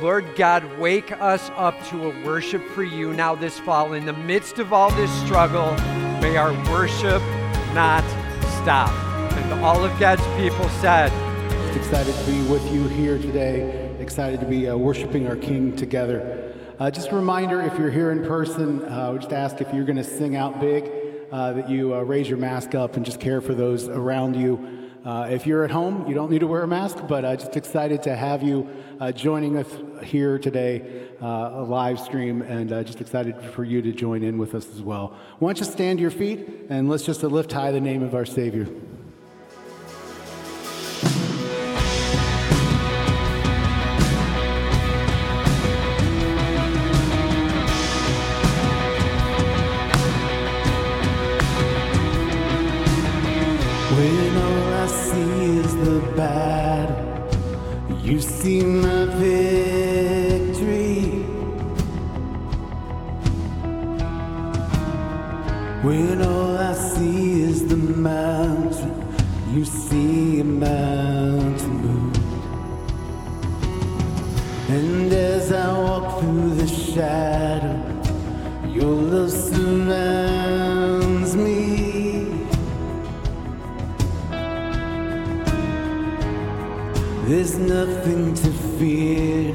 Lord God, wake us up to a worship for you now this fall. In the midst of all this struggle, may our worship not stop. And all of God's people said, Just excited to be with you here today. Excited to be uh, worshiping our King together. Uh, just a reminder if you're here in person, uh, just ask if you're going to sing out big, uh, that you uh, raise your mask up and just care for those around you. Uh, if you're at home, you don't need to wear a mask, but uh, just excited to have you uh, joining us here today, uh, live stream, and uh, just excited for you to join in with us as well. Why don't you stand to your feet and let's just lift high the name of our Savior. Bad, you see my victory. When all I see is the mountain, you see a mountain move. And as I walk through the shadow, your love surrounds There's nothing to fear.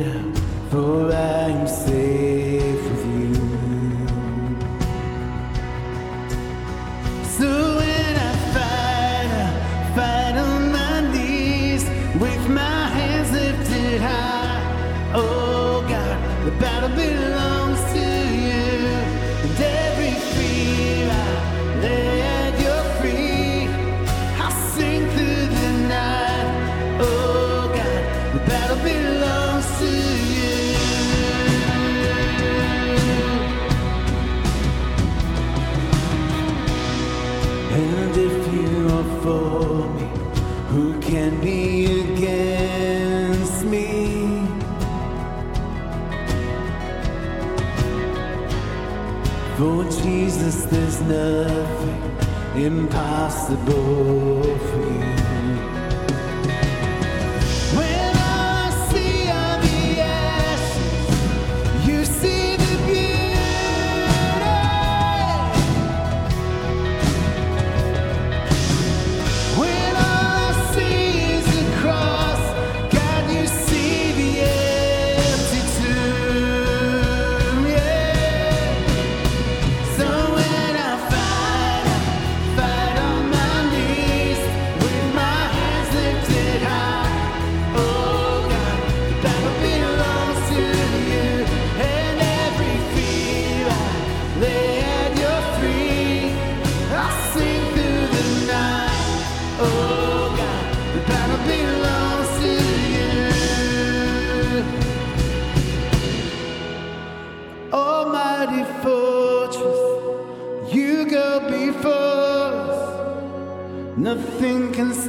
For I nothing impossible for you. Nothing can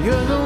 You're the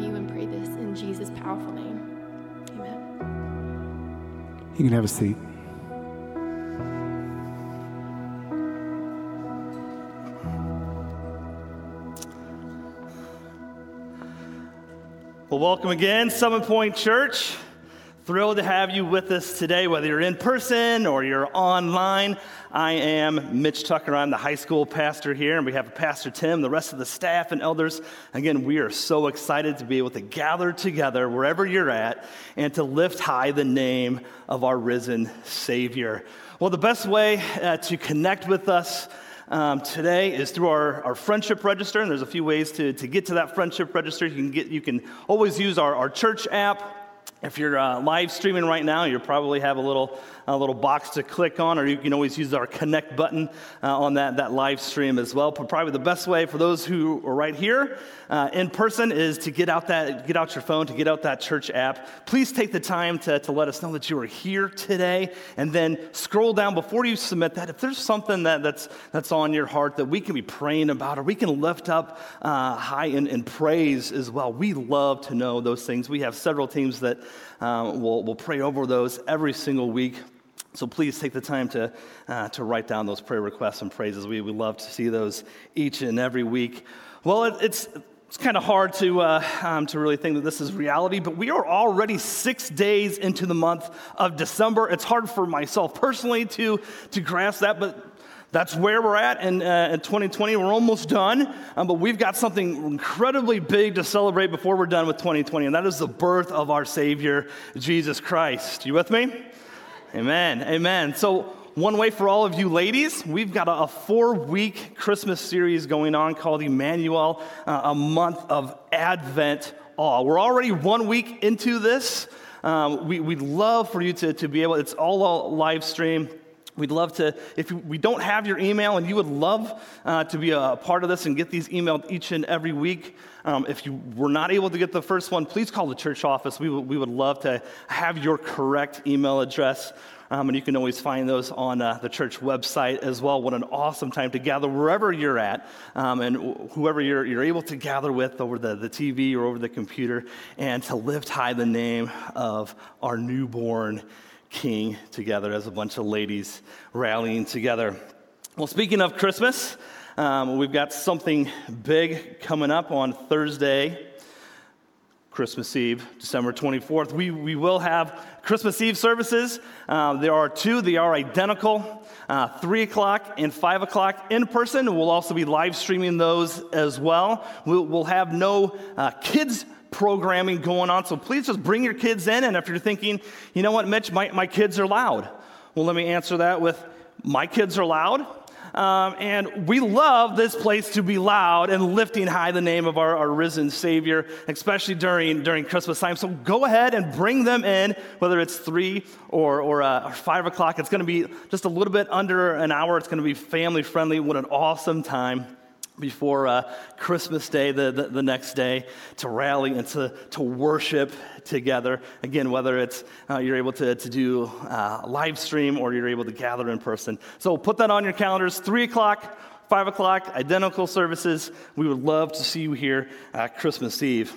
love you and pray this in Jesus' powerful name. Amen. You can have a seat. Well, welcome again, Summit Point Church. Thrilled to have you with us today, whether you're in person or you're online. I am Mitch Tucker. I'm the high school pastor here, and we have Pastor Tim, the rest of the staff and elders. Again, we are so excited to be able to gather together wherever you're at and to lift high the name of our risen Savior. Well, the best way uh, to connect with us um, today is through our, our friendship register, and there's a few ways to, to get to that friendship register. You can, get, you can always use our, our church app. If you're uh, live streaming right now, you probably have a little, a little box to click on, or you can always use our connect button uh, on that, that live stream as well. But probably the best way for those who are right here uh, in person is to get out, that, get out your phone, to get out that church app. Please take the time to, to let us know that you are here today, and then scroll down before you submit that. If there's something that, that's, that's on your heart that we can be praying about, or we can lift up uh, high in, in praise as well, we love to know those things. We have several teams that um, will we'll pray over those every single week. So please take the time to, uh, to write down those prayer requests and praises. We, we love to see those each and every week. Well, it, it's, it's kind of hard to, uh, um, to really think that this is reality, but we are already six days into the month of December. It's hard for myself personally to, to grasp that, but that's where we're at in, uh, in 2020. We're almost done, um, but we've got something incredibly big to celebrate before we're done with 2020, and that is the birth of our Savior, Jesus Christ. You with me? Amen. Amen. So, one way for all of you ladies, we've got a, a four week Christmas series going on called Emmanuel, uh, a month of Advent awe. We're already one week into this. Um, we, we'd love for you to, to be able, it's all a live stream. We'd love to, if we don't have your email and you would love uh, to be a part of this and get these emailed each and every week, um, if you were not able to get the first one, please call the church office. We would, we would love to have your correct email address. Um, and you can always find those on uh, the church website as well. What an awesome time to gather wherever you're at um, and wh- whoever you're, you're able to gather with over the, the TV or over the computer and to lift high the name of our newborn king together as a bunch of ladies rallying together. Well, speaking of Christmas, um, we've got something big coming up on Thursday, Christmas Eve, December 24th. We, we will have Christmas Eve services. Uh, there are two, they are identical uh, 3 o'clock and 5 o'clock in person. We'll also be live streaming those as well. We'll, we'll have no uh, kids programming going on, so please just bring your kids in. And if you're thinking, you know what, Mitch, my, my kids are loud. Well, let me answer that with my kids are loud. Um, and we love this place to be loud and lifting high the name of our, our, risen Savior, especially during, during Christmas time. So go ahead and bring them in, whether it's three or, or, uh, or five o'clock. It's going to be just a little bit under an hour. It's going to be family friendly. What an awesome time before uh, Christmas Day, the, the, the, next day, to rally and to, to worship together. Again, whether it's uh, you're able to, to do uh, live stream or you're able to gather in person. So put that on your calendars 3 o'clock, 5 o'clock, identical services. We would love to see you here at Christmas Eve.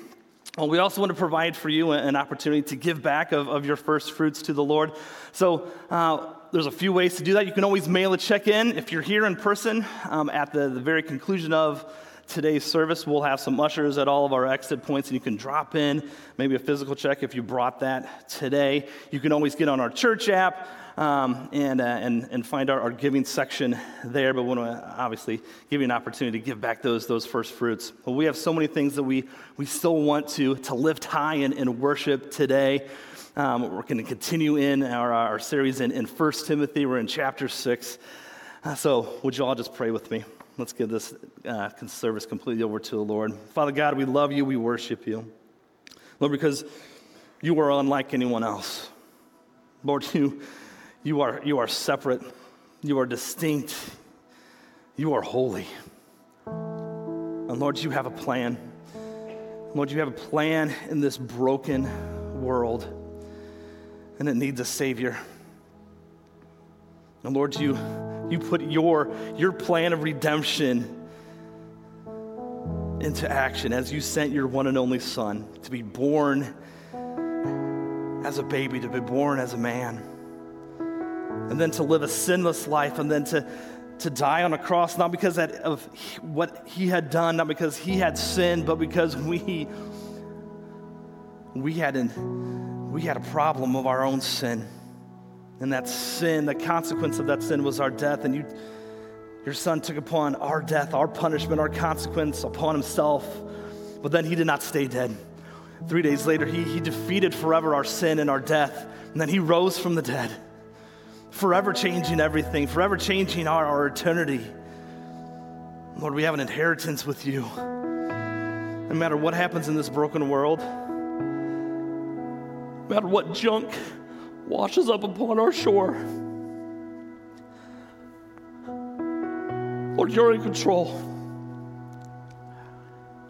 Well, we also want to provide for you an opportunity to give back of, of your first fruits to the Lord. So, uh, there's a few ways to do that. You can always mail a check in. If you're here in person um, at the, the very conclusion of today's service, we'll have some ushers at all of our exit points, and you can drop in maybe a physical check if you brought that today. You can always get on our church app um, and, uh, and, and find our, our, giving section there, but we want to obviously give you an opportunity to give back those, those first fruits. We have so many things that we, we still want to, to lift high and, in worship today. Um, we're going to continue in our, our series in, in 1 Timothy. We're in chapter 6. Uh, so, would you all just pray with me? Let's give this uh, service completely over to the Lord. Father God, we love you, we worship you. Lord, because you are unlike anyone else. Lord, you, you, are, you are separate, you are distinct, you are holy. And Lord, you have a plan. Lord, you have a plan in this broken world and it needs a Savior. And Lord, you, you put your, your plan of redemption into action as you sent your one and only Son to be born as a baby, to be born as a man, and then to live a sinless life, and then to, to die on a cross, not because of what he had done, not because he had sinned, but because we, we had an we had a problem of our own sin. And that sin, the consequence of that sin was our death. And you, your son took upon our death, our punishment, our consequence upon himself. But then he did not stay dead. Three days later, he, he defeated forever our sin and our death. And then he rose from the dead, forever changing everything, forever changing our, our eternity. Lord, we have an inheritance with you. No matter what happens in this broken world, no matter what junk washes up upon our shore. Lord, you're in control.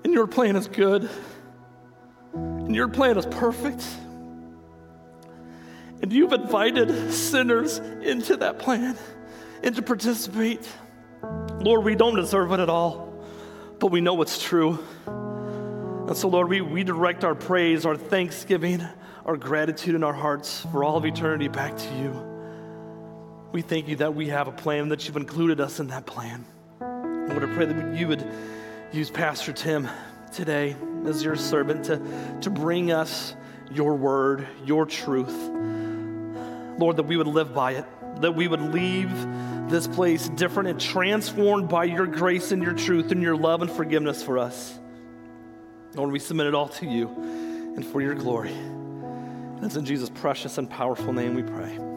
And your plan is good. And your plan is perfect. And you've invited sinners into that plan and to participate. Lord, we don't deserve it at all, but we know it's true. And so, Lord, we, we direct our praise, our thanksgiving, our gratitude in our hearts for all of eternity back to you. We thank you that we have a plan, that you've included us in that plan. Lord, I pray that you would use Pastor Tim today as your servant to, to bring us your word, your truth. Lord, that we would live by it, that we would leave this place different and transformed by your grace and your truth and your love and forgiveness for us. Lord, we submit it all to you and for your glory. And it's in Jesus' precious and powerful name we pray.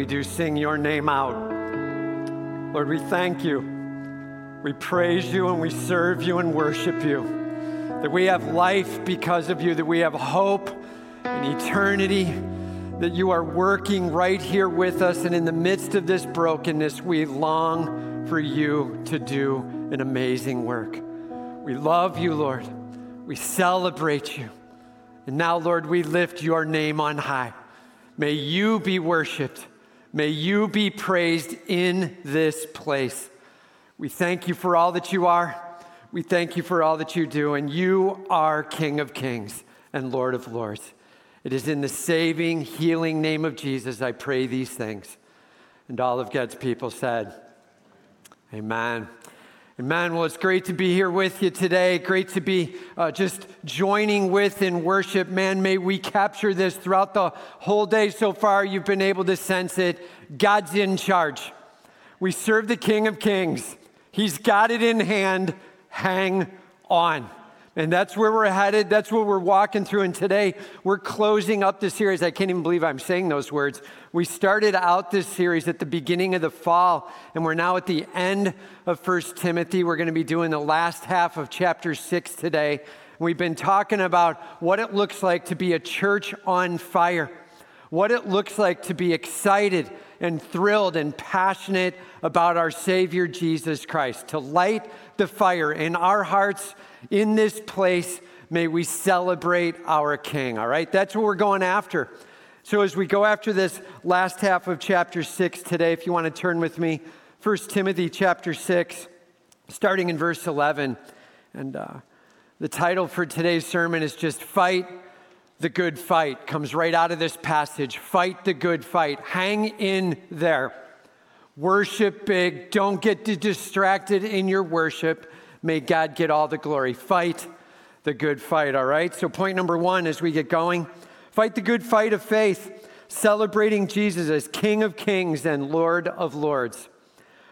We do sing your name out. Lord, we thank you. We praise you and we serve you and worship you. That we have life because of you, that we have hope and eternity, that you are working right here with us. And in the midst of this brokenness, we long for you to do an amazing work. We love you, Lord. We celebrate you. And now, Lord, we lift your name on high. May you be worshiped. May you be praised in this place. We thank you for all that you are. We thank you for all that you do. And you are King of kings and Lord of lords. It is in the saving, healing name of Jesus I pray these things. And all of God's people said, Amen. Amen. Well, it's great to be here with you today. Great to be uh, just joining with in worship. Man, may we capture this throughout the whole day so far. You've been able to sense it. God's in charge. We serve the King of Kings, He's got it in hand. Hang on. And that's where we're headed. That's what we're walking through. And today we're closing up this series. I can't even believe I'm saying those words. We started out this series at the beginning of the fall, and we're now at the end of First Timothy. We're going to be doing the last half of chapter 6 today. We've been talking about what it looks like to be a church on fire, what it looks like to be excited and thrilled and passionate about our Savior Jesus Christ, to light the fire in our hearts in this place. May we celebrate our King, all right? That's what we're going after. So, as we go after this last half of chapter 6 today, if you want to turn with me, 1 Timothy chapter 6, starting in verse 11. And uh, the title for today's sermon is just Fight the Good Fight. Comes right out of this passage. Fight the good fight. Hang in there. Worship big. Don't get distracted in your worship. May God get all the glory. Fight the good fight, all right? So, point number one as we get going fight the good fight of faith, celebrating Jesus as King of kings and Lord of lords.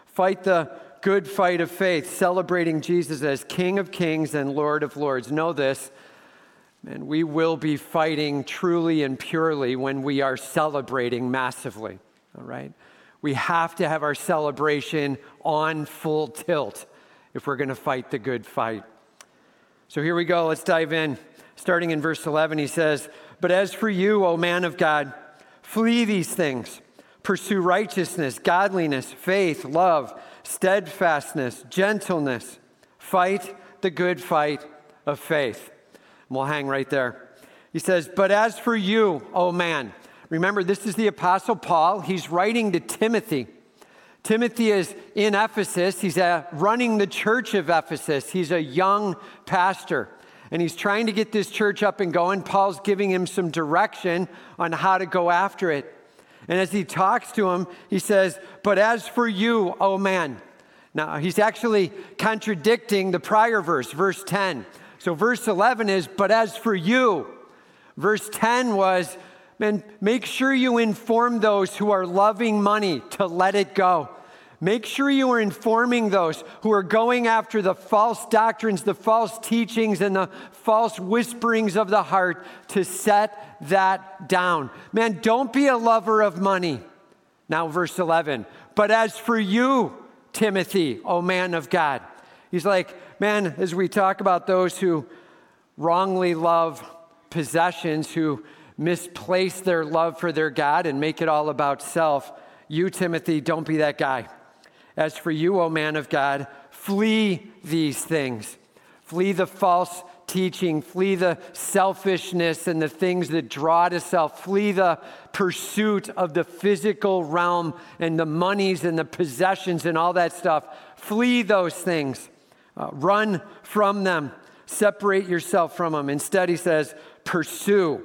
Fight the good fight of faith, celebrating Jesus as King of kings and Lord of lords. Know this, and we will be fighting truly and purely when we are celebrating massively, all right? We have to have our celebration on full tilt if we're going to fight the good fight. So here we go. Let's dive in. Starting in verse 11, he says, But as for you, O man of God, flee these things. Pursue righteousness, godliness, faith, love, steadfastness, gentleness. Fight the good fight of faith. And we'll hang right there. He says, But as for you, O man, remember, this is the Apostle Paul. He's writing to Timothy. Timothy is in Ephesus. He's uh, running the church of Ephesus. He's a young pastor. And he's trying to get this church up and going. Paul's giving him some direction on how to go after it. And as he talks to him, he says, But as for you, O man. Now, he's actually contradicting the prior verse, verse 10. So, verse 11 is, But as for you. Verse 10 was, Man, make sure you inform those who are loving money to let it go. Make sure you are informing those who are going after the false doctrines, the false teachings, and the false whisperings of the heart to set that down. Man, don't be a lover of money. Now, verse 11. But as for you, Timothy, O man of God, he's like, man, as we talk about those who wrongly love possessions, who misplace their love for their God and make it all about self, you, Timothy, don't be that guy. As for you, O man of God, flee these things. Flee the false teaching, flee the selfishness and the things that draw to self, flee the pursuit of the physical realm and the monies and the possessions and all that stuff. Flee those things. Uh, run from them. Separate yourself from them. Instead, he says, pursue.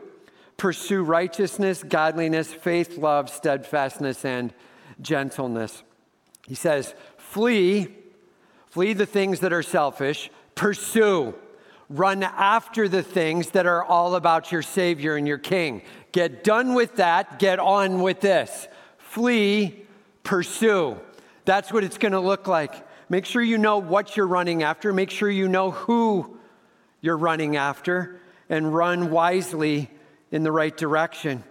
Pursue righteousness, godliness, faith, love, steadfastness, and gentleness. He says, flee, flee the things that are selfish, pursue, run after the things that are all about your Savior and your King. Get done with that, get on with this. Flee, pursue. That's what it's going to look like. Make sure you know what you're running after, make sure you know who you're running after, and run wisely in the right direction.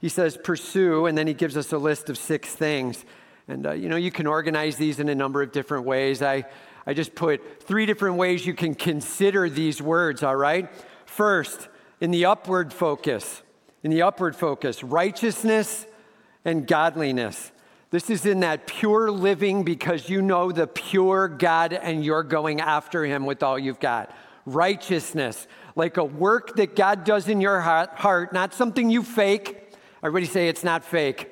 He says, pursue, and then he gives us a list of six things. And, uh, you know, you can organize these in a number of different ways. I, I just put three different ways you can consider these words, all right? First, in the upward focus, in the upward focus, righteousness and godliness. This is in that pure living because you know the pure God and you're going after him with all you've got. Righteousness, like a work that God does in your heart, not something you fake. Everybody say it's not fake.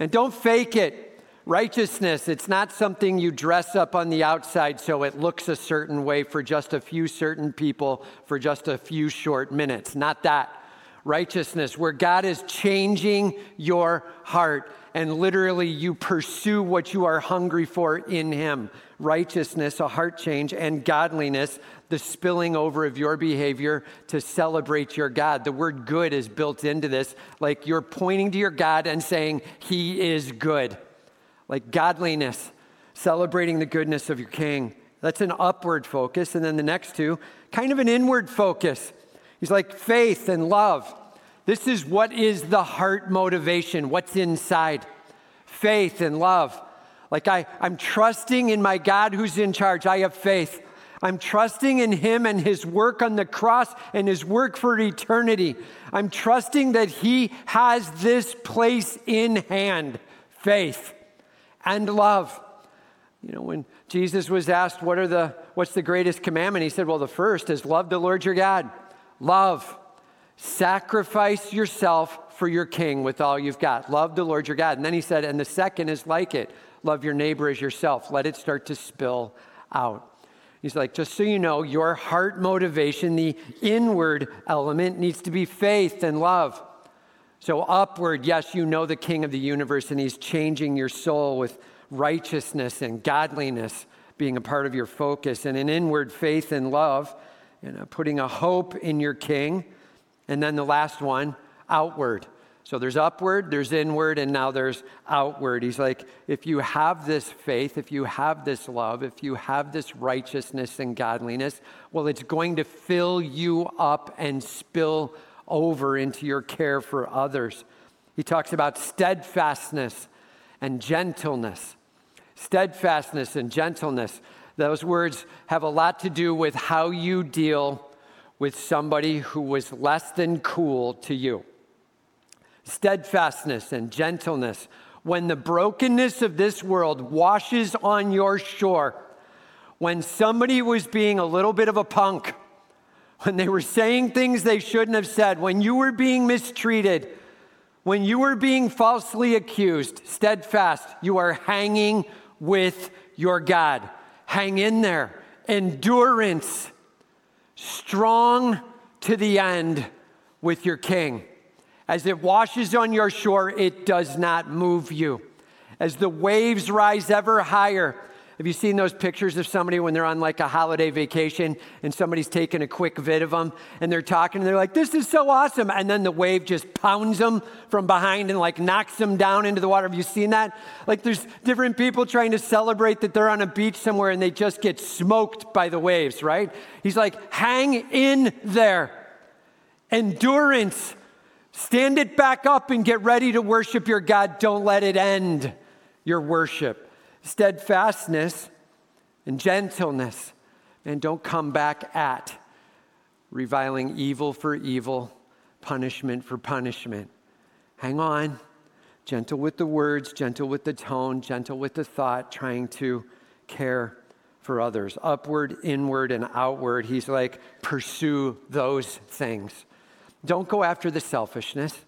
And don't fake it. Righteousness, it's not something you dress up on the outside so it looks a certain way for just a few certain people for just a few short minutes. Not that. Righteousness, where God is changing your heart and literally you pursue what you are hungry for in Him. Righteousness, a heart change, and godliness, the spilling over of your behavior to celebrate your God. The word good is built into this, like you're pointing to your God and saying, He is good. Like godliness, celebrating the goodness of your King. That's an upward focus. And then the next two, kind of an inward focus. He's like faith and love. This is what is the heart motivation, what's inside faith and love. Like I, I'm trusting in my God who's in charge. I have faith. I'm trusting in Him and His work on the cross and His work for eternity. I'm trusting that He has this place in hand faith and love. You know, when Jesus was asked, what are the, What's the greatest commandment? He said, Well, the first is love the Lord your God. Love. Sacrifice yourself for your king with all you've got. Love the Lord your God. And then he said, and the second is like it love your neighbor as yourself. Let it start to spill out. He's like, just so you know, your heart motivation, the inward element, needs to be faith and love. So, upward, yes, you know the King of the universe, and He's changing your soul with righteousness and godliness being a part of your focus, and an inward faith and love, you know, putting a hope in your King and then the last one, outward. So there's upward, there's inward, and now there's outward. He's like, if you have this faith, if you have this love, if you have this righteousness and godliness, well, it's going to fill you up and spill over into your care for others. He talks about steadfastness and gentleness. Steadfastness and gentleness. Those words have a lot to do with how you deal with somebody who was less than cool to you. Steadfastness and gentleness. When the brokenness of this world washes on your shore, when somebody was being a little bit of a punk, when they were saying things they shouldn't have said, when you were being mistreated, when you were being falsely accused, steadfast, you are hanging with your God. Hang in there. Endurance strong to the end with your king. As it washes on your shore, it does not move you. As the waves rise ever higher, have you seen those pictures of somebody when they're on like a holiday vacation and somebody's taking a quick vid of them and they're talking and they're like, this is so awesome. And then the wave just pounds them from behind and like knocks them down into the water. Have you seen that? Like there's different people trying to celebrate that they're on a beach somewhere and they just get smoked by the waves, right? He's like, hang in there. Endurance. Stand it back up and get ready to worship your God. Don't let it end your worship steadfastness and gentleness. And don't come back at reviling evil for evil, punishment for punishment. Hang on. Gentle with the words, gentle with the tone, gentle with the thought, trying to care for others. Upward, inward, and outward. He's like, pursue those things. Don't go after the selfishness.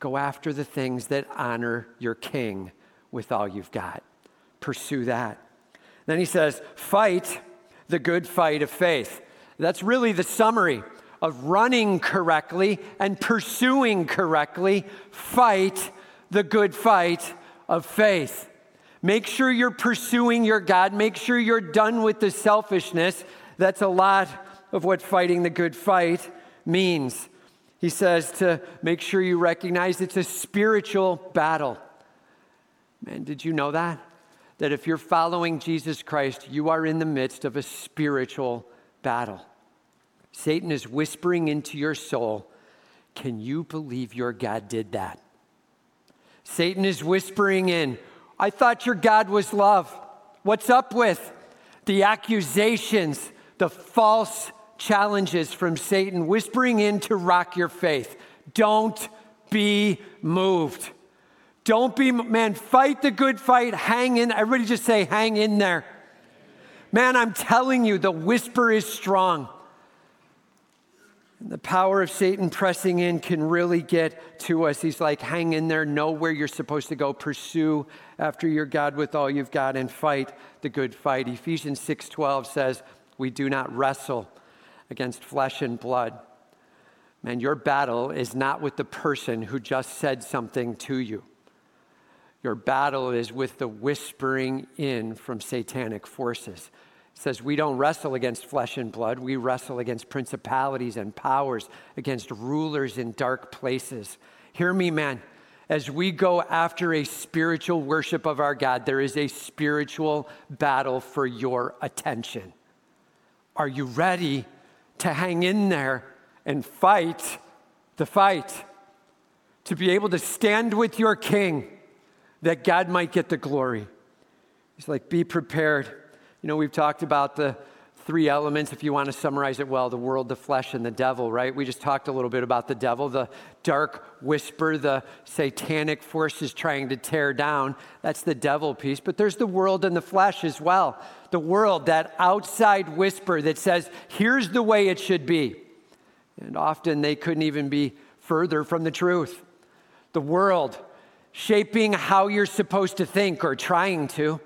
Go after the things that honor your king with all you've got pursue that. Then he says, fight the good fight of faith. That's really the summary of running correctly and pursuing correctly. Fight the good fight of faith. Make sure you're pursuing your God. Make sure you're done with the selfishness. That's a lot of what fighting the good fight means. He says to make sure you recognize it's a spiritual battle. Man, did you know that? That if you're following Jesus Christ, you are in the midst of a spiritual battle. Satan is whispering into your soul, Can you believe your God did that? Satan is whispering in, I thought your God was love. What's up with the accusations, the false challenges from Satan, whispering in to rock your faith? Don't be moved. Don't be, man, fight the good fight. Hang in. Everybody just say, hang in there. Man, I'm telling you, the whisper is strong. And the power of Satan pressing in can really get to us. He's like, hang in there, know where you're supposed to go, pursue after your God with all you've got, and fight the good fight. Ephesians 6:12 says, We do not wrestle against flesh and blood. Man, your battle is not with the person who just said something to you. Your battle is with the whispering in from satanic forces. It says we don't wrestle against flesh and blood. We wrestle against principalities and powers, against rulers in dark places. Hear me, man. As we go after a spiritual worship of our God, there is a spiritual battle for your attention. Are you ready to hang in there and fight the fight? To be able to stand with your king that God might get the glory. He's like, be prepared. You know, we've talked about the three elements, if you want to summarize it well the world, the flesh, and the devil, right? We just talked a little bit about the devil, the dark whisper, the satanic forces trying to tear down. That's the devil piece. But there's the world and the flesh as well. The world, that outside whisper that says, here's the way it should be. And often they couldn't even be further from the truth. The world, shaping how you're supposed to think or trying to.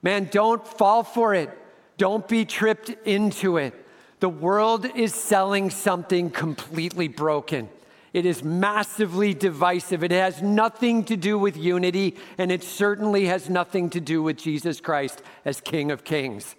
Man, don't fall for it. Don't be tripped into it. The world is selling something completely broken. It is massively divisive. It has nothing to do with unity, and it certainly has nothing to do with Jesus Christ as King of Kings.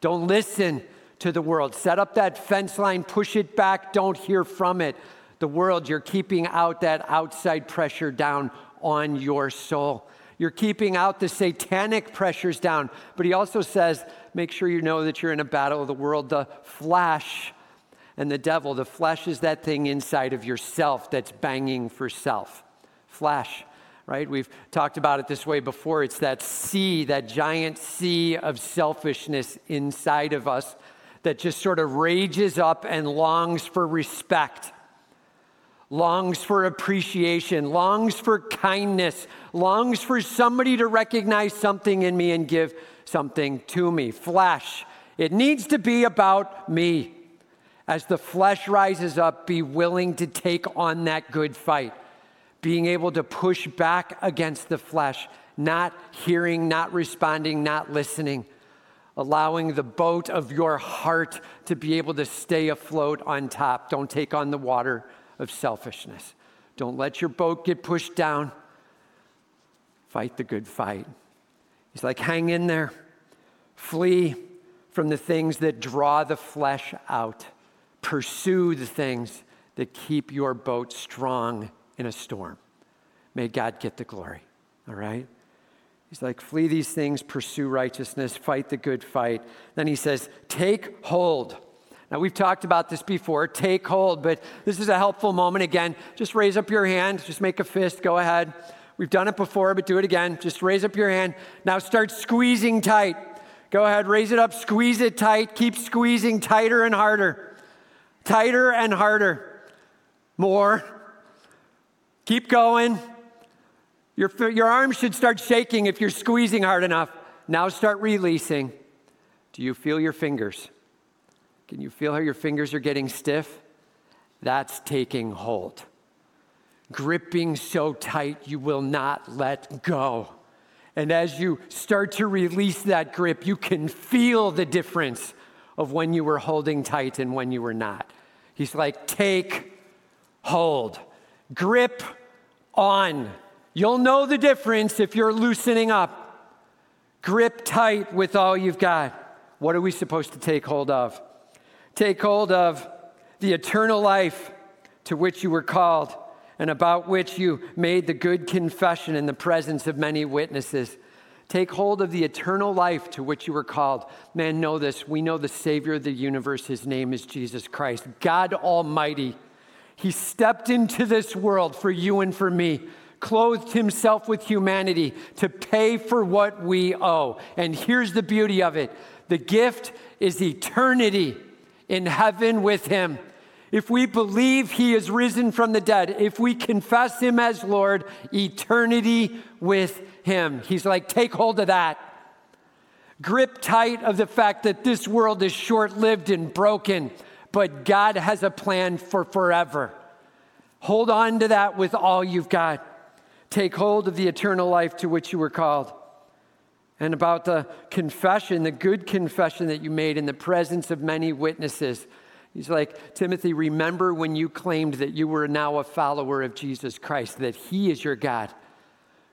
Don't listen to the world. Set up that fence line, push it back, don't hear from it. The world, you're keeping out that outside pressure down on your soul. You're keeping out the satanic pressures down. But he also says, make sure you know that you're in a battle of the world. The flesh and the devil, the flesh is that thing inside of yourself that's banging for self. Flesh, right? We've talked about it this way before. It's that sea, that giant sea of selfishness inside of us that just sort of rages up and longs for respect longs for appreciation, longs for kindness, longs for somebody to recognize something in me and give something to me. Flesh, it needs to be about me. As the flesh rises up, be willing to take on that good fight, being able to push back against the flesh, not hearing, not responding, not listening. Allowing the boat of your heart to be able to stay afloat on top. Don't take on the water of selfishness. Don't let your boat get pushed down. Fight the good fight. He's like, hang in there. Flee from the things that draw the flesh out. Pursue the things that keep your boat strong in a storm. May God get the glory. All right? He's like, flee these things, pursue righteousness, fight the good fight. Then he says, take hold now, we've talked about this before. Take hold, but this is a helpful moment. Again, just raise up your hand, just make a fist, go ahead. We've done it before, but do it again. Just raise up your hand. Now start squeezing tight. Go ahead, raise it up, squeeze it tight. Keep squeezing tighter and harder. Tighter and harder. More. Keep going. Your, your arms should start shaking if you're squeezing hard enough. Now start releasing. Do you feel your fingers? Can you feel how your fingers are getting stiff? That's taking hold. Gripping so tight you will not let go. And as you start to release that grip, you can feel the difference of when you were holding tight and when you were not. He's like, take hold, grip on. You'll know the difference if you're loosening up. Grip tight with all you've got. What are we supposed to take hold of? Take hold of the eternal life to which you were called and about which you made the good confession in the presence of many witnesses. Take hold of the eternal life to which you were called. Man, know this. We know the Savior of the universe. His name is Jesus Christ, God Almighty. He stepped into this world for you and for me, clothed himself with humanity to pay for what we owe. And here's the beauty of it the gift is eternity in heaven with him. If we believe he is risen from the dead, if we confess him as Lord, eternity with him. He's like, take hold of that. Grip tight of the fact that this world is short lived and broken, but God has a plan for forever. Hold on to that with all you've got. Take hold of the eternal life to which you were called. And about the confession, the good confession that you made in the presence of many witnesses. He's like, Timothy, remember when you claimed that you were now a follower of Jesus Christ, that He is your God.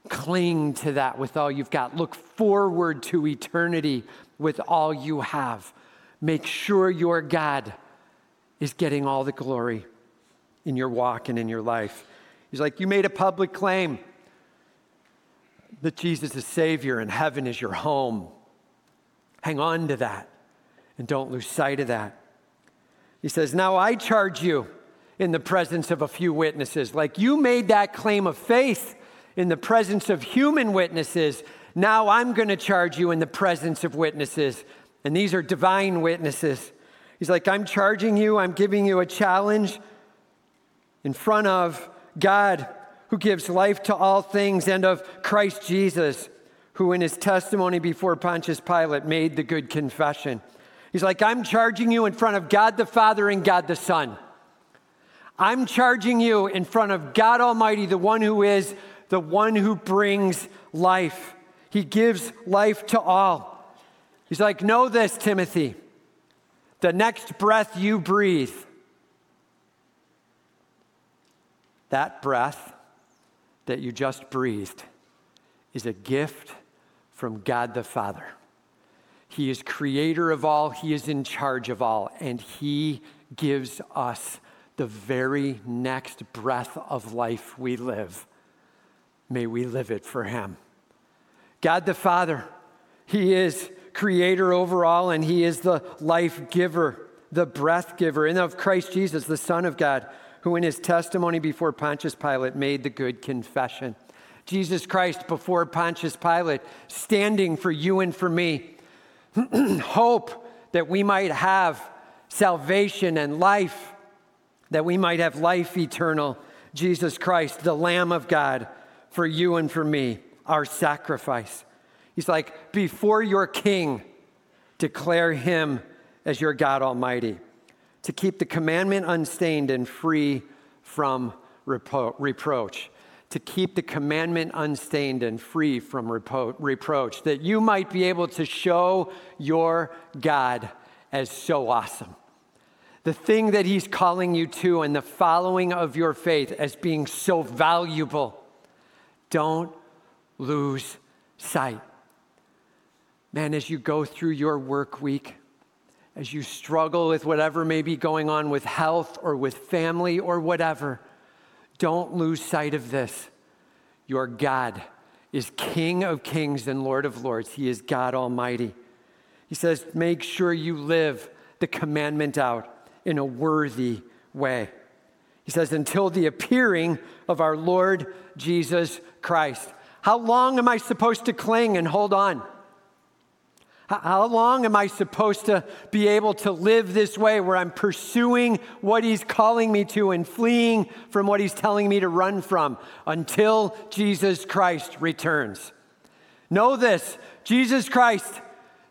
Cling to that with all you've got. Look forward to eternity with all you have. Make sure your God is getting all the glory in your walk and in your life. He's like, You made a public claim that Jesus is Savior and heaven is your home. Hang on to that and don't lose sight of that. He says, Now I charge you in the presence of a few witnesses. Like you made that claim of faith in the presence of human witnesses. Now I'm going to charge you in the presence of witnesses. And these are divine witnesses. He's like, I'm charging you, I'm giving you a challenge in front of God who gives life to all things and of Christ Jesus, who in his testimony before Pontius Pilate made the good confession. He's like, I'm charging you in front of God the Father and God the Son. I'm charging you in front of God Almighty, the one who is the one who brings life. He gives life to all. He's like, Know this, Timothy. The next breath you breathe, that breath that you just breathed, is a gift from God the Father. He is creator of all, He is in charge of all, and He gives us the very next breath of life we live. May we live it for Him. God the Father, He is creator over all, and He is the life giver, the breath giver, and of Christ Jesus, the Son of God, who in His testimony before Pontius Pilate made the good confession. Jesus Christ before Pontius Pilate, standing for you and for me. Hope that we might have salvation and life, that we might have life eternal. Jesus Christ, the Lamb of God for you and for me, our sacrifice. He's like, before your king, declare him as your God Almighty, to keep the commandment unstained and free from repro- reproach. To keep the commandment unstained and free from repro- reproach, that you might be able to show your God as so awesome. The thing that He's calling you to and the following of your faith as being so valuable don't lose sight. Man, as you go through your work week, as you struggle with whatever may be going on with health or with family or whatever, don't lose sight of this. Your God is King of kings and Lord of lords. He is God Almighty. He says, make sure you live the commandment out in a worthy way. He says, until the appearing of our Lord Jesus Christ. How long am I supposed to cling and hold on? How long am I supposed to be able to live this way where I'm pursuing what He's calling me to and fleeing from what He's telling me to run from until Jesus Christ returns? Know this Jesus Christ,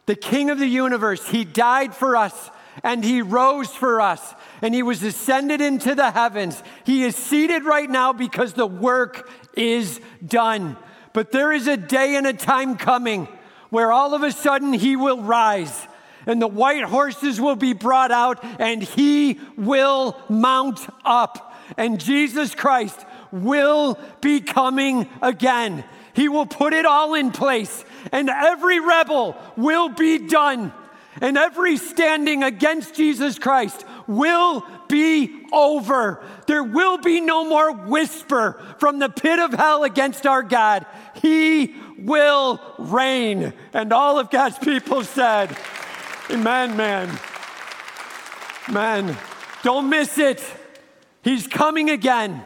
the King of the universe, He died for us and He rose for us and He was ascended into the heavens. He is seated right now because the work is done. But there is a day and a time coming where all of a sudden he will rise and the white horses will be brought out and he will mount up. And Jesus Christ will be coming again. He will put it all in place and every rebel will be done. And every standing against Jesus Christ will be over. There will be no more whisper from the pit of hell against our God. He will reign. And all of God's people said, Amen, man. Man, don't miss it. He's coming again.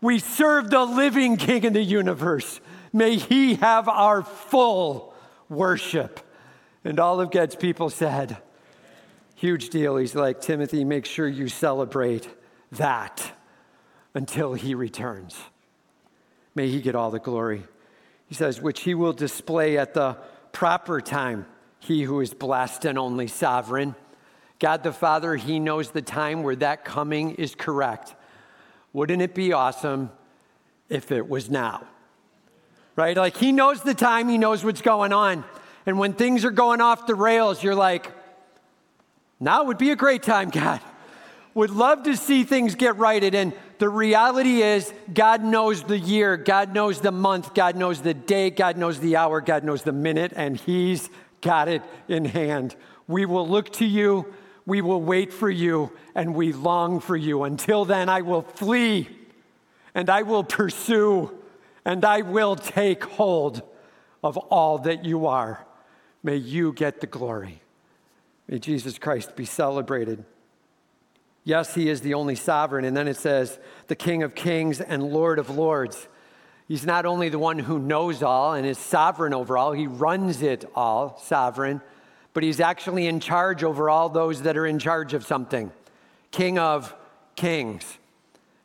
We serve the living King of the universe. May he have our full worship. And all of God's people said, Huge deal. He's like, Timothy, make sure you celebrate that until he returns. May he get all the glory. He says, which he will display at the proper time, he who is blessed and only sovereign. God the Father, he knows the time where that coming is correct. Wouldn't it be awesome if it was now? Right? Like he knows the time, he knows what's going on. And when things are going off the rails, you're like, now would be a great time, God. Would love to see things get righted. And the reality is, God knows the year, God knows the month, God knows the day, God knows the hour, God knows the minute, and He's got it in hand. We will look to you, we will wait for you, and we long for you. Until then, I will flee and I will pursue and I will take hold of all that you are. May you get the glory. May Jesus Christ be celebrated. Yes, he is the only sovereign. And then it says, the King of kings and Lord of lords. He's not only the one who knows all and is sovereign over all, he runs it all, sovereign, but he's actually in charge over all those that are in charge of something. King of kings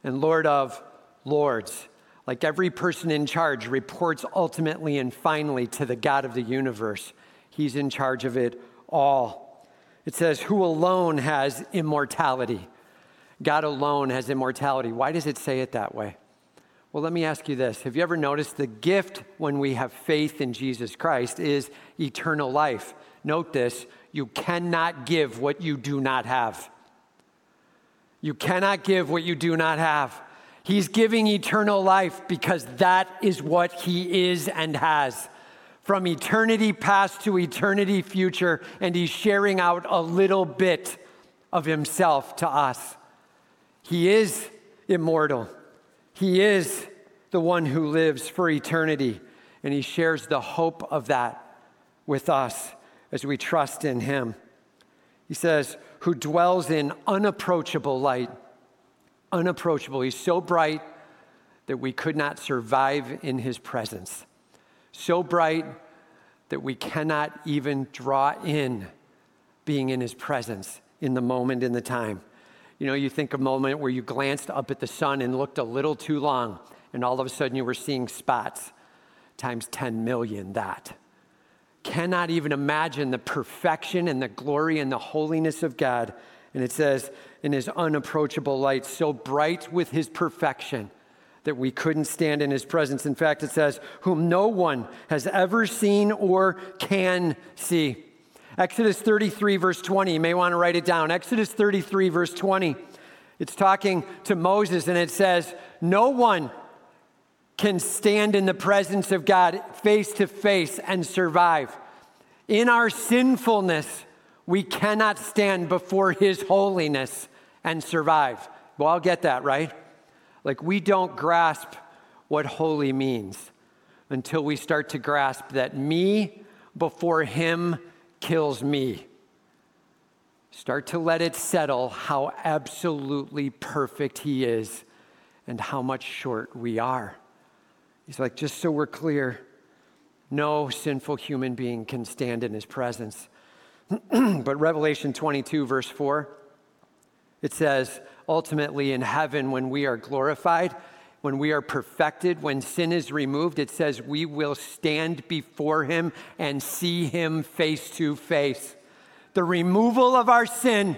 and Lord of lords. Like every person in charge reports ultimately and finally to the God of the universe. He's in charge of it all. It says, Who alone has immortality? God alone has immortality. Why does it say it that way? Well, let me ask you this. Have you ever noticed the gift when we have faith in Jesus Christ is eternal life? Note this you cannot give what you do not have. You cannot give what you do not have. He's giving eternal life because that is what he is and has. From eternity past to eternity future, and he's sharing out a little bit of himself to us. He is immortal. He is the one who lives for eternity, and he shares the hope of that with us as we trust in him. He says, who dwells in unapproachable light. Unapproachable. He's so bright that we could not survive in his presence. So bright that we cannot even draw in being in his presence in the moment, in the time. You know, you think of a moment where you glanced up at the sun and looked a little too long, and all of a sudden you were seeing spots times 10 million that. Cannot even imagine the perfection and the glory and the holiness of God. And it says, in his unapproachable light, so bright with his perfection that we couldn't stand in his presence. In fact, it says, whom no one has ever seen or can see. Exodus 33, verse 20, you may want to write it down. Exodus 33, verse 20, it's talking to Moses, and it says, No one can stand in the presence of God face to face and survive. In our sinfulness, we cannot stand before his holiness and survive. Well, I'll get that, right? Like, we don't grasp what holy means until we start to grasp that me before him kills me. Start to let it settle how absolutely perfect he is and how much short we are. He's like, just so we're clear, no sinful human being can stand in his presence. but Revelation 22, verse 4, it says, ultimately in heaven, when we are glorified, when we are perfected, when sin is removed, it says we will stand before him and see him face to face. The removal of our sin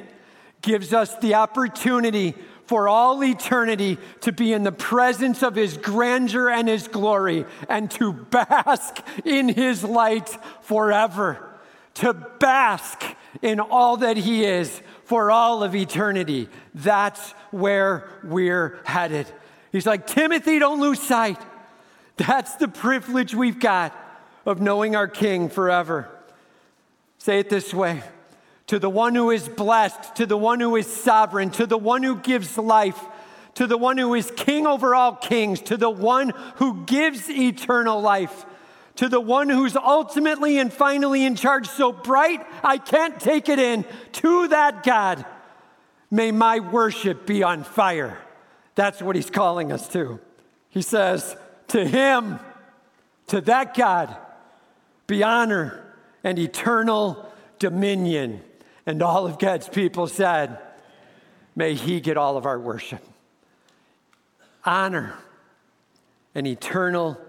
gives us the opportunity for all eternity to be in the presence of his grandeur and his glory and to bask in his light forever. To bask in all that he is for all of eternity. That's where we're headed. He's like, Timothy, don't lose sight. That's the privilege we've got of knowing our King forever. Say it this way to the one who is blessed, to the one who is sovereign, to the one who gives life, to the one who is king over all kings, to the one who gives eternal life, to the one who's ultimately and finally in charge, so bright I can't take it in, to that God, may my worship be on fire. That's what he's calling us to. He says, To him, to that God, be honor and eternal dominion. And all of God's people said, May he get all of our worship. Honor and eternal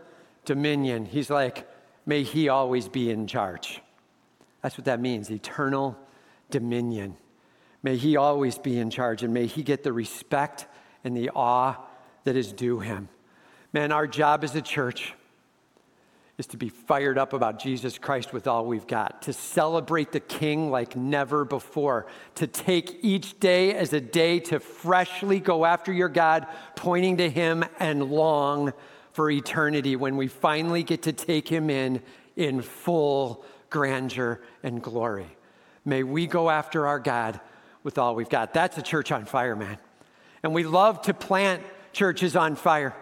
dominion. He's like, May he always be in charge. That's what that means eternal dominion. May he always be in charge and may he get the respect and the awe that is due him. Man, our job as a church is to be fired up about Jesus Christ with all we've got, to celebrate the King like never before, to take each day as a day to freshly go after your God, pointing to Him and long for eternity when we finally get to take Him in in full grandeur and glory. May we go after our God with all we've got. That's a church on fire, man. And we love to plant churches on fire.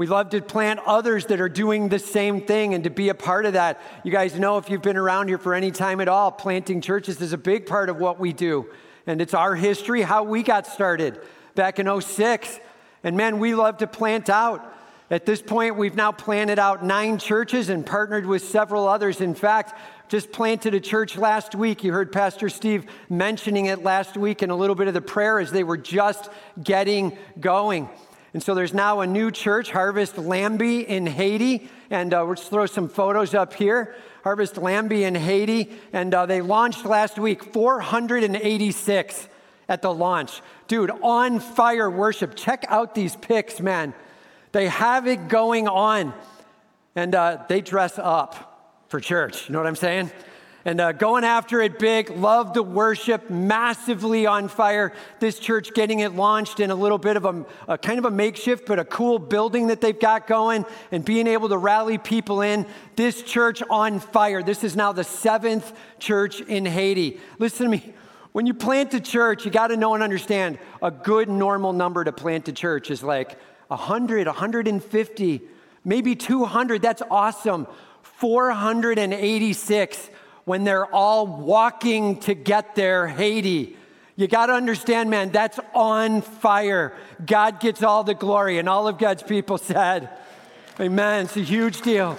We love to plant others that are doing the same thing and to be a part of that. You guys know if you've been around here for any time at all, planting churches is a big part of what we do. And it's our history, how we got started back in 06. And man, we love to plant out. At this point, we've now planted out nine churches and partnered with several others. In fact, just planted a church last week. You heard Pastor Steve mentioning it last week in a little bit of the prayer as they were just getting going. And so there's now a new church, Harvest Lambie in Haiti. And uh, let's throw some photos up here. Harvest Lambie in Haiti. And uh, they launched last week, 486 at the launch. Dude, on fire worship. Check out these pics, man. They have it going on. And uh, they dress up for church. You know what I'm saying? and uh, going after it big. Love to worship, massively on fire. This church getting it launched in a little bit of a, a, kind of a makeshift, but a cool building that they've got going and being able to rally people in. This church on fire. This is now the seventh church in Haiti. Listen to me. When you plant a church, you got to know and understand a good normal number to plant a church is like 100, 150, maybe 200. That's awesome. 486 when they're all walking to get there, Haiti. You got to understand, man, that's on fire. God gets all the glory. And all of God's people said, Amen. It's a huge deal.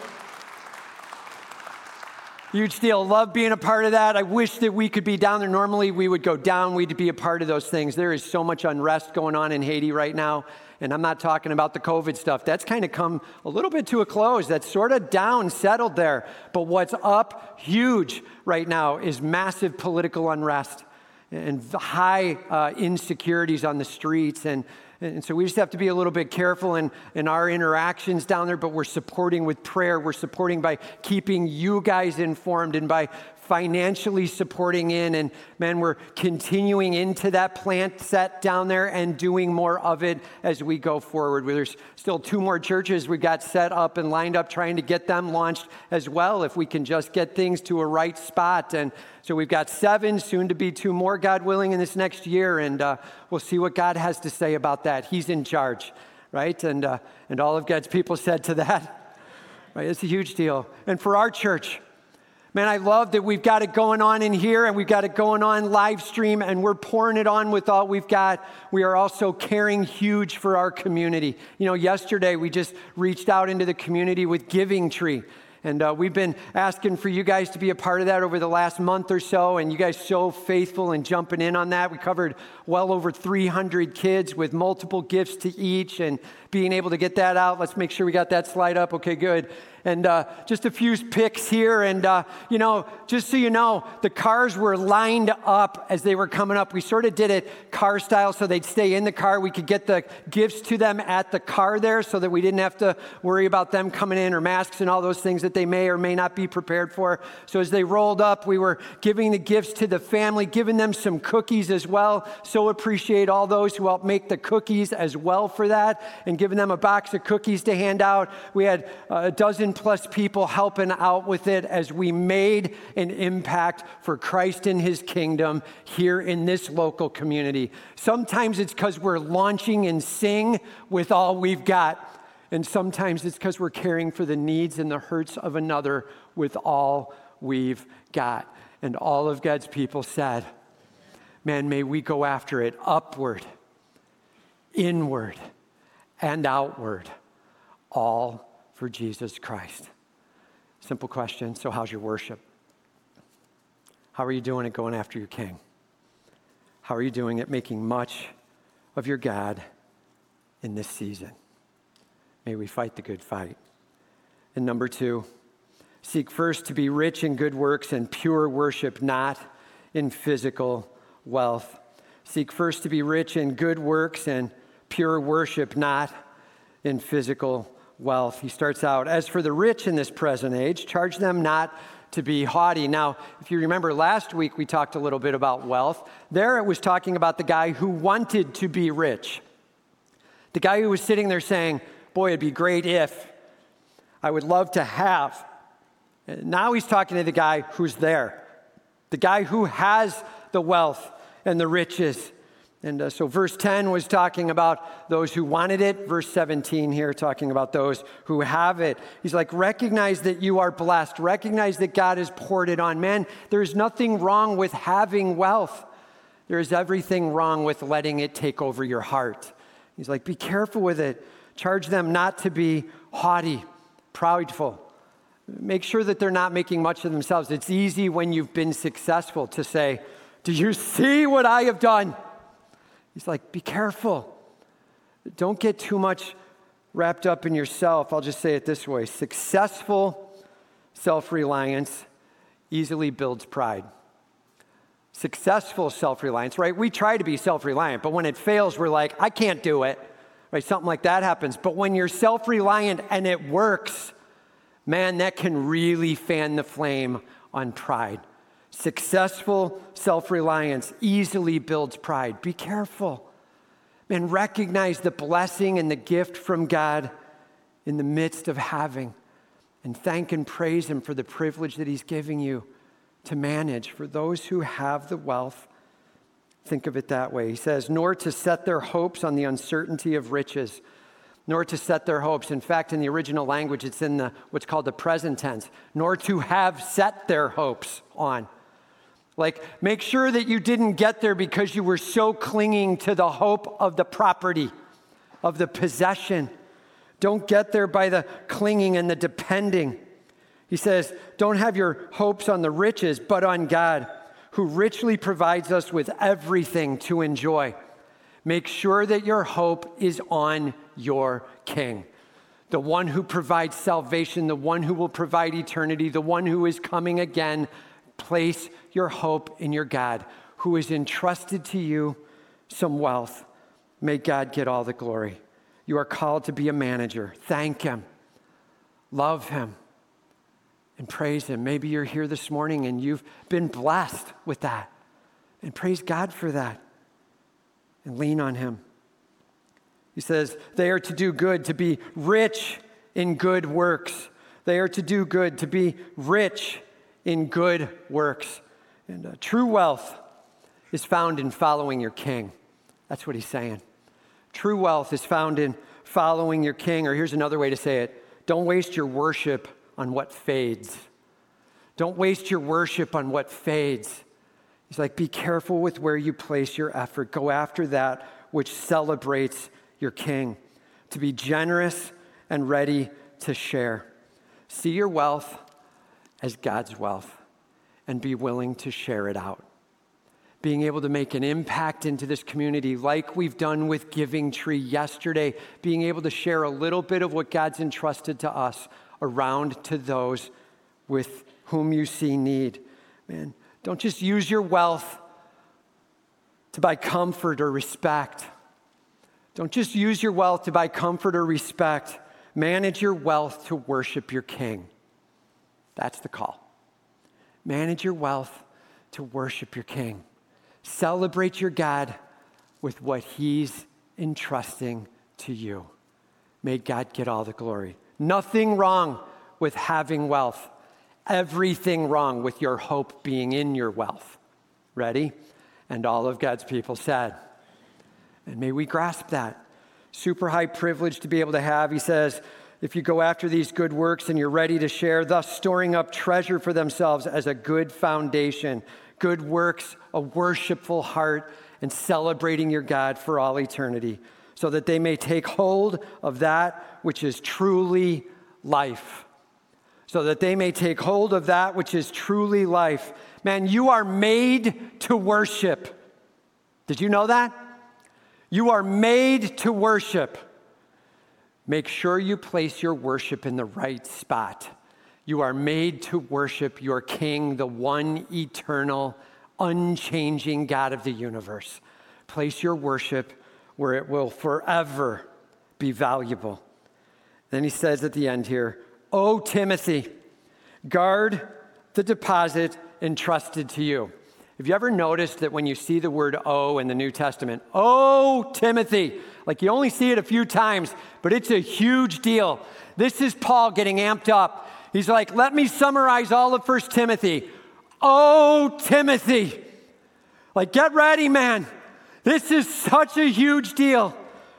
Huge deal. Love being a part of that. I wish that we could be down there. Normally, we would go down, we'd be a part of those things. There is so much unrest going on in Haiti right now. And I'm not talking about the COVID stuff. That's kind of come a little bit to a close. That's sort of down, settled there. But what's up huge right now is massive political unrest and high uh, insecurities on the streets. And, and so we just have to be a little bit careful in, in our interactions down there, but we're supporting with prayer. We're supporting by keeping you guys informed and by financially supporting in. And man, we're continuing into that plant set down there and doing more of it as we go forward. There's still two more churches we got set up and lined up trying to get them launched as well if we can just get things to a right spot. And so we've got seven, soon to be two more, God willing, in this next year. And uh, we'll see what God has to say about that. He's in charge, right? And, uh, and all of God's people said to that, right? It's a huge deal. And for our church, Man, I love that we've got it going on in here and we've got it going on live stream and we're pouring it on with all we've got. We are also caring huge for our community. You know, yesterday we just reached out into the community with Giving Tree. And uh, we've been asking for you guys to be a part of that over the last month or so, and you guys so faithful in jumping in on that. We covered well over 300 kids with multiple gifts to each, and being able to get that out. Let's make sure we got that slide up. Okay, good and uh, just a few pics here. And, uh, you know, just so you know, the cars were lined up as they were coming up. We sort of did it car style so they'd stay in the car. We could get the gifts to them at the car there so that we didn't have to worry about them coming in or masks and all those things that they may or may not be prepared for. So as they rolled up, we were giving the gifts to the family, giving them some cookies as well. So appreciate all those who helped make the cookies as well for that and giving them a box of cookies to hand out. We had uh, a dozen plus people helping out with it as we made an impact for Christ in his kingdom here in this local community. Sometimes it's because we're launching and sing with all we've got. And sometimes it's because we're caring for the needs and the hurts of another with all we've got. And all of God's people said, Man, may we go after it upward, inward, and outward, all for Jesus Christ. Simple question. So, how's your worship? How are you doing at going after your king? How are you doing at making much of your God in this season? May we fight the good fight. And number two, seek first to be rich in good works and pure worship, not in physical wealth. Seek first to be rich in good works and pure worship, not in physical wealth. He starts out, as for the rich in this present age, charge them not to be haughty. Now, if you remember last week, we talked a little bit about wealth. There it was talking about the guy who wanted to be rich. The guy who was sitting there saying, Boy, it'd be great if I would love to have. Now he's talking to the guy who's there, the guy who has the wealth and the riches. And uh, so, verse 10 was talking about those who wanted it. Verse 17 here, talking about those who have it. He's like, recognize that you are blessed. Recognize that God has poured it on men. There's nothing wrong with having wealth, there is everything wrong with letting it take over your heart. He's like, be careful with it. Charge them not to be haughty, proudful. Make sure that they're not making much of themselves. It's easy when you've been successful to say, Do you see what I have done? He's like, Be careful. Don't get too much wrapped up in yourself. I'll just say it this way successful self reliance easily builds pride. Successful self reliance, right? We try to be self reliant, but when it fails, we're like, I can't do it, right? Something like that happens. But when you're self reliant and it works, man, that can really fan the flame on pride. Successful self reliance easily builds pride. Be careful. and recognize the blessing and the gift from God in the midst of having, and thank and praise Him for the privilege that He's giving you to manage. For those who have the wealth, think of it that way. He says, nor to set their hopes on the uncertainty of riches nor to set their hopes. In fact, in the original language, it's in the, what's called the present tense, nor to have set their hopes on. Like, make sure that you didn't get there because you were so clinging to the hope of the property, of the possession. Don't get there by the clinging and the depending. He says, Don't have your hopes on the riches, but on God, who richly provides us with everything to enjoy. Make sure that your hope is on your King, the one who provides salvation, the one who will provide eternity, the one who is coming again. Place your hope in your God, who has entrusted to you some wealth. May God get all the glory. You are called to be a manager. Thank Him, love Him, and praise Him. Maybe you're here this morning and you've been blessed with that. And praise God for that. And lean on Him. He says, they are to do good, to be rich in good works. They are to do good, to be rich in good works. And uh, true wealth is found in following your king. That's what he's saying. True wealth is found in following your king. Or here's another way to say it don't waste your worship on what fades. Don't waste your worship on what fades. He's like, be careful with where you place your effort. Go after that which celebrates your king, to be generous and ready to share. See your wealth as God's wealth and be willing to share it out. Being able to make an impact into this community, like we've done with Giving Tree yesterday, being able to share a little bit of what God's entrusted to us around to those with whom you see need. Man, don't just use your wealth to buy comfort or respect. Don't just use your wealth to buy comfort or respect. Manage your wealth to worship your king. That's the call. Manage your wealth to worship your king. Celebrate your God with what he's entrusting to you. May God get all the glory. Nothing wrong with having wealth, everything wrong with your hope being in your wealth. Ready? And all of God's people said, and may we grasp that. Super high privilege to be able to have. He says, if you go after these good works and you're ready to share, thus storing up treasure for themselves as a good foundation, good works, a worshipful heart, and celebrating your God for all eternity. so that they may take hold of that which is truly life. So that they may take hold of that which is truly life. Man, you are made to worship. Did you know that? You are made to worship. Make sure you place your worship in the right spot. You are made to worship your King, the one eternal, unchanging God of the universe. Place your worship where it will forever be valuable. Then he says at the end here, O Timothy, guard the deposit entrusted to you. Have you ever noticed that when you see the word O in the New Testament, oh, Timothy, like you only see it a few times, but it's a huge deal. This is Paul getting amped up. He's like, let me summarize all of First Timothy. Oh, Timothy. Like, get ready, man. This is such a huge deal.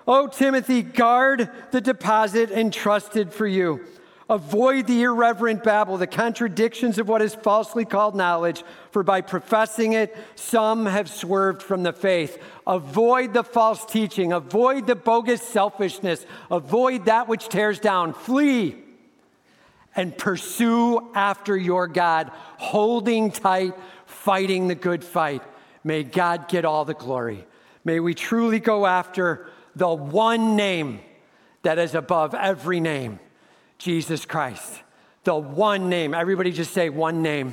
Oh, Timothy, guard the deposit entrusted for you. Avoid the irreverent babble, the contradictions of what is falsely called knowledge, for by professing it, some have swerved from the faith. Avoid the false teaching, avoid the bogus selfishness, avoid that which tears down. Flee and pursue after your God, holding tight, fighting the good fight. May God get all the glory. May we truly go after the one name that is above every name Jesus Christ. The one name. Everybody just say one name.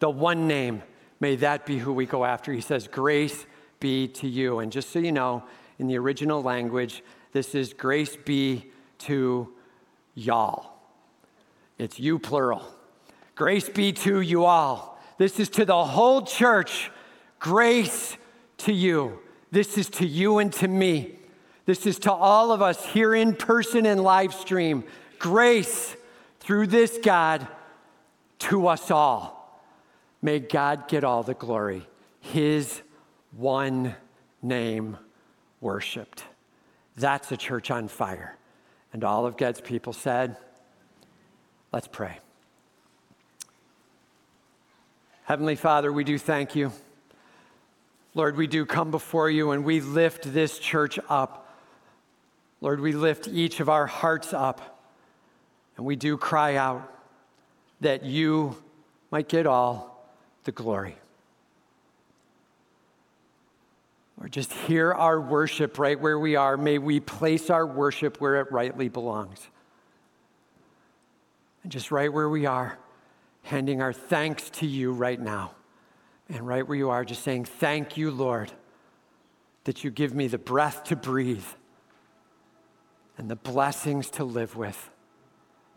The one name. May that be who we go after. He says, Grace be to you. And just so you know, in the original language, this is grace be to y'all. It's you plural. Grace be to you all. This is to the whole church. Grace to you. This is to you and to me. This is to all of us here in person and live stream. Grace through this God to us all. May God get all the glory. His one name worshiped. That's a church on fire. And all of God's people said, Let's pray. Heavenly Father, we do thank you. Lord, we do come before you and we lift this church up. Lord, we lift each of our hearts up and we do cry out that you might get all the glory. Or just hear our worship right where we are. May we place our worship where it rightly belongs. And just right where we are, handing our thanks to you right now. And right where you are, just saying, Thank you, Lord, that you give me the breath to breathe and the blessings to live with.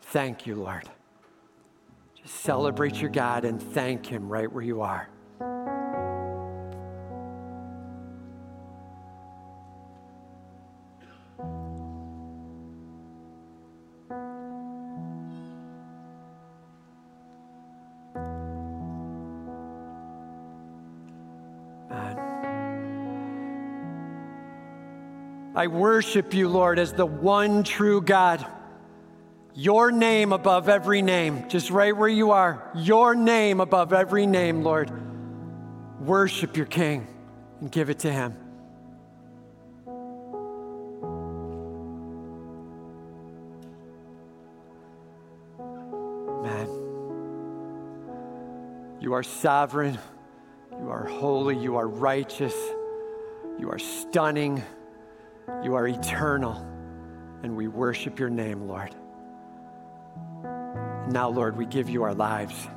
Thank you, Lord. Just celebrate your God and thank Him right where you are. I worship you, Lord, as the one true God. Your name above every name, just right where you are. Your name above every name, Lord. Worship your King and give it to Him. Man, you are sovereign, you are holy, you are righteous, you are stunning, you are eternal, and we worship your name, Lord. Now, Lord, we give you our lives.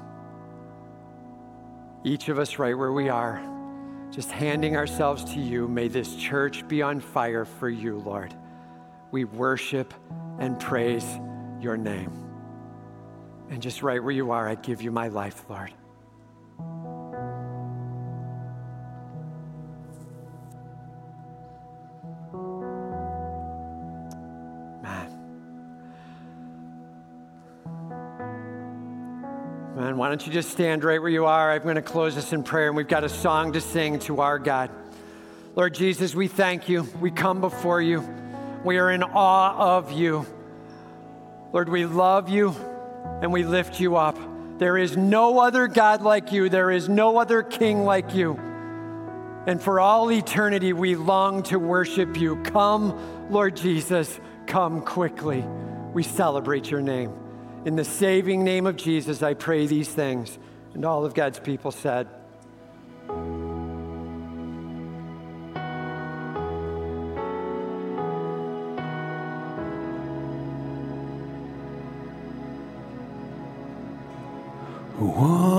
Each of us, right where we are, just handing ourselves to you. May this church be on fire for you, Lord. We worship and praise your name. And just right where you are, I give you my life, Lord. Why don't you just stand right where you are? I'm going to close this in prayer, and we've got a song to sing to our God. Lord Jesus, we thank you. We come before you. We are in awe of you. Lord, we love you and we lift you up. There is no other God like you, there is no other King like you. And for all eternity, we long to worship you. Come, Lord Jesus, come quickly. We celebrate your name. In the saving name of Jesus, I pray these things. And all of God's people said, Whoa.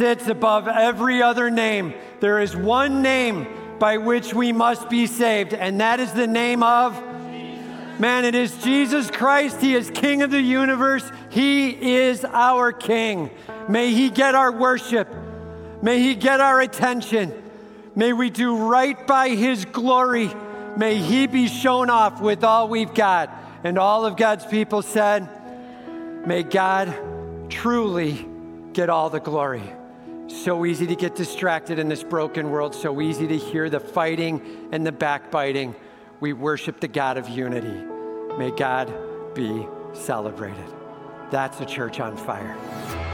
Sits above every other name. There is one name by which we must be saved, and that is the name of. Man, it is Jesus Christ. He is King of the universe. He is our King. May He get our worship. May He get our attention. May we do right by His glory. May He be shown off with all we've got. And all of God's people said, May God truly get all the glory. So easy to get distracted in this broken world, so easy to hear the fighting and the backbiting. We worship the God of unity. May God be celebrated. That's a church on fire.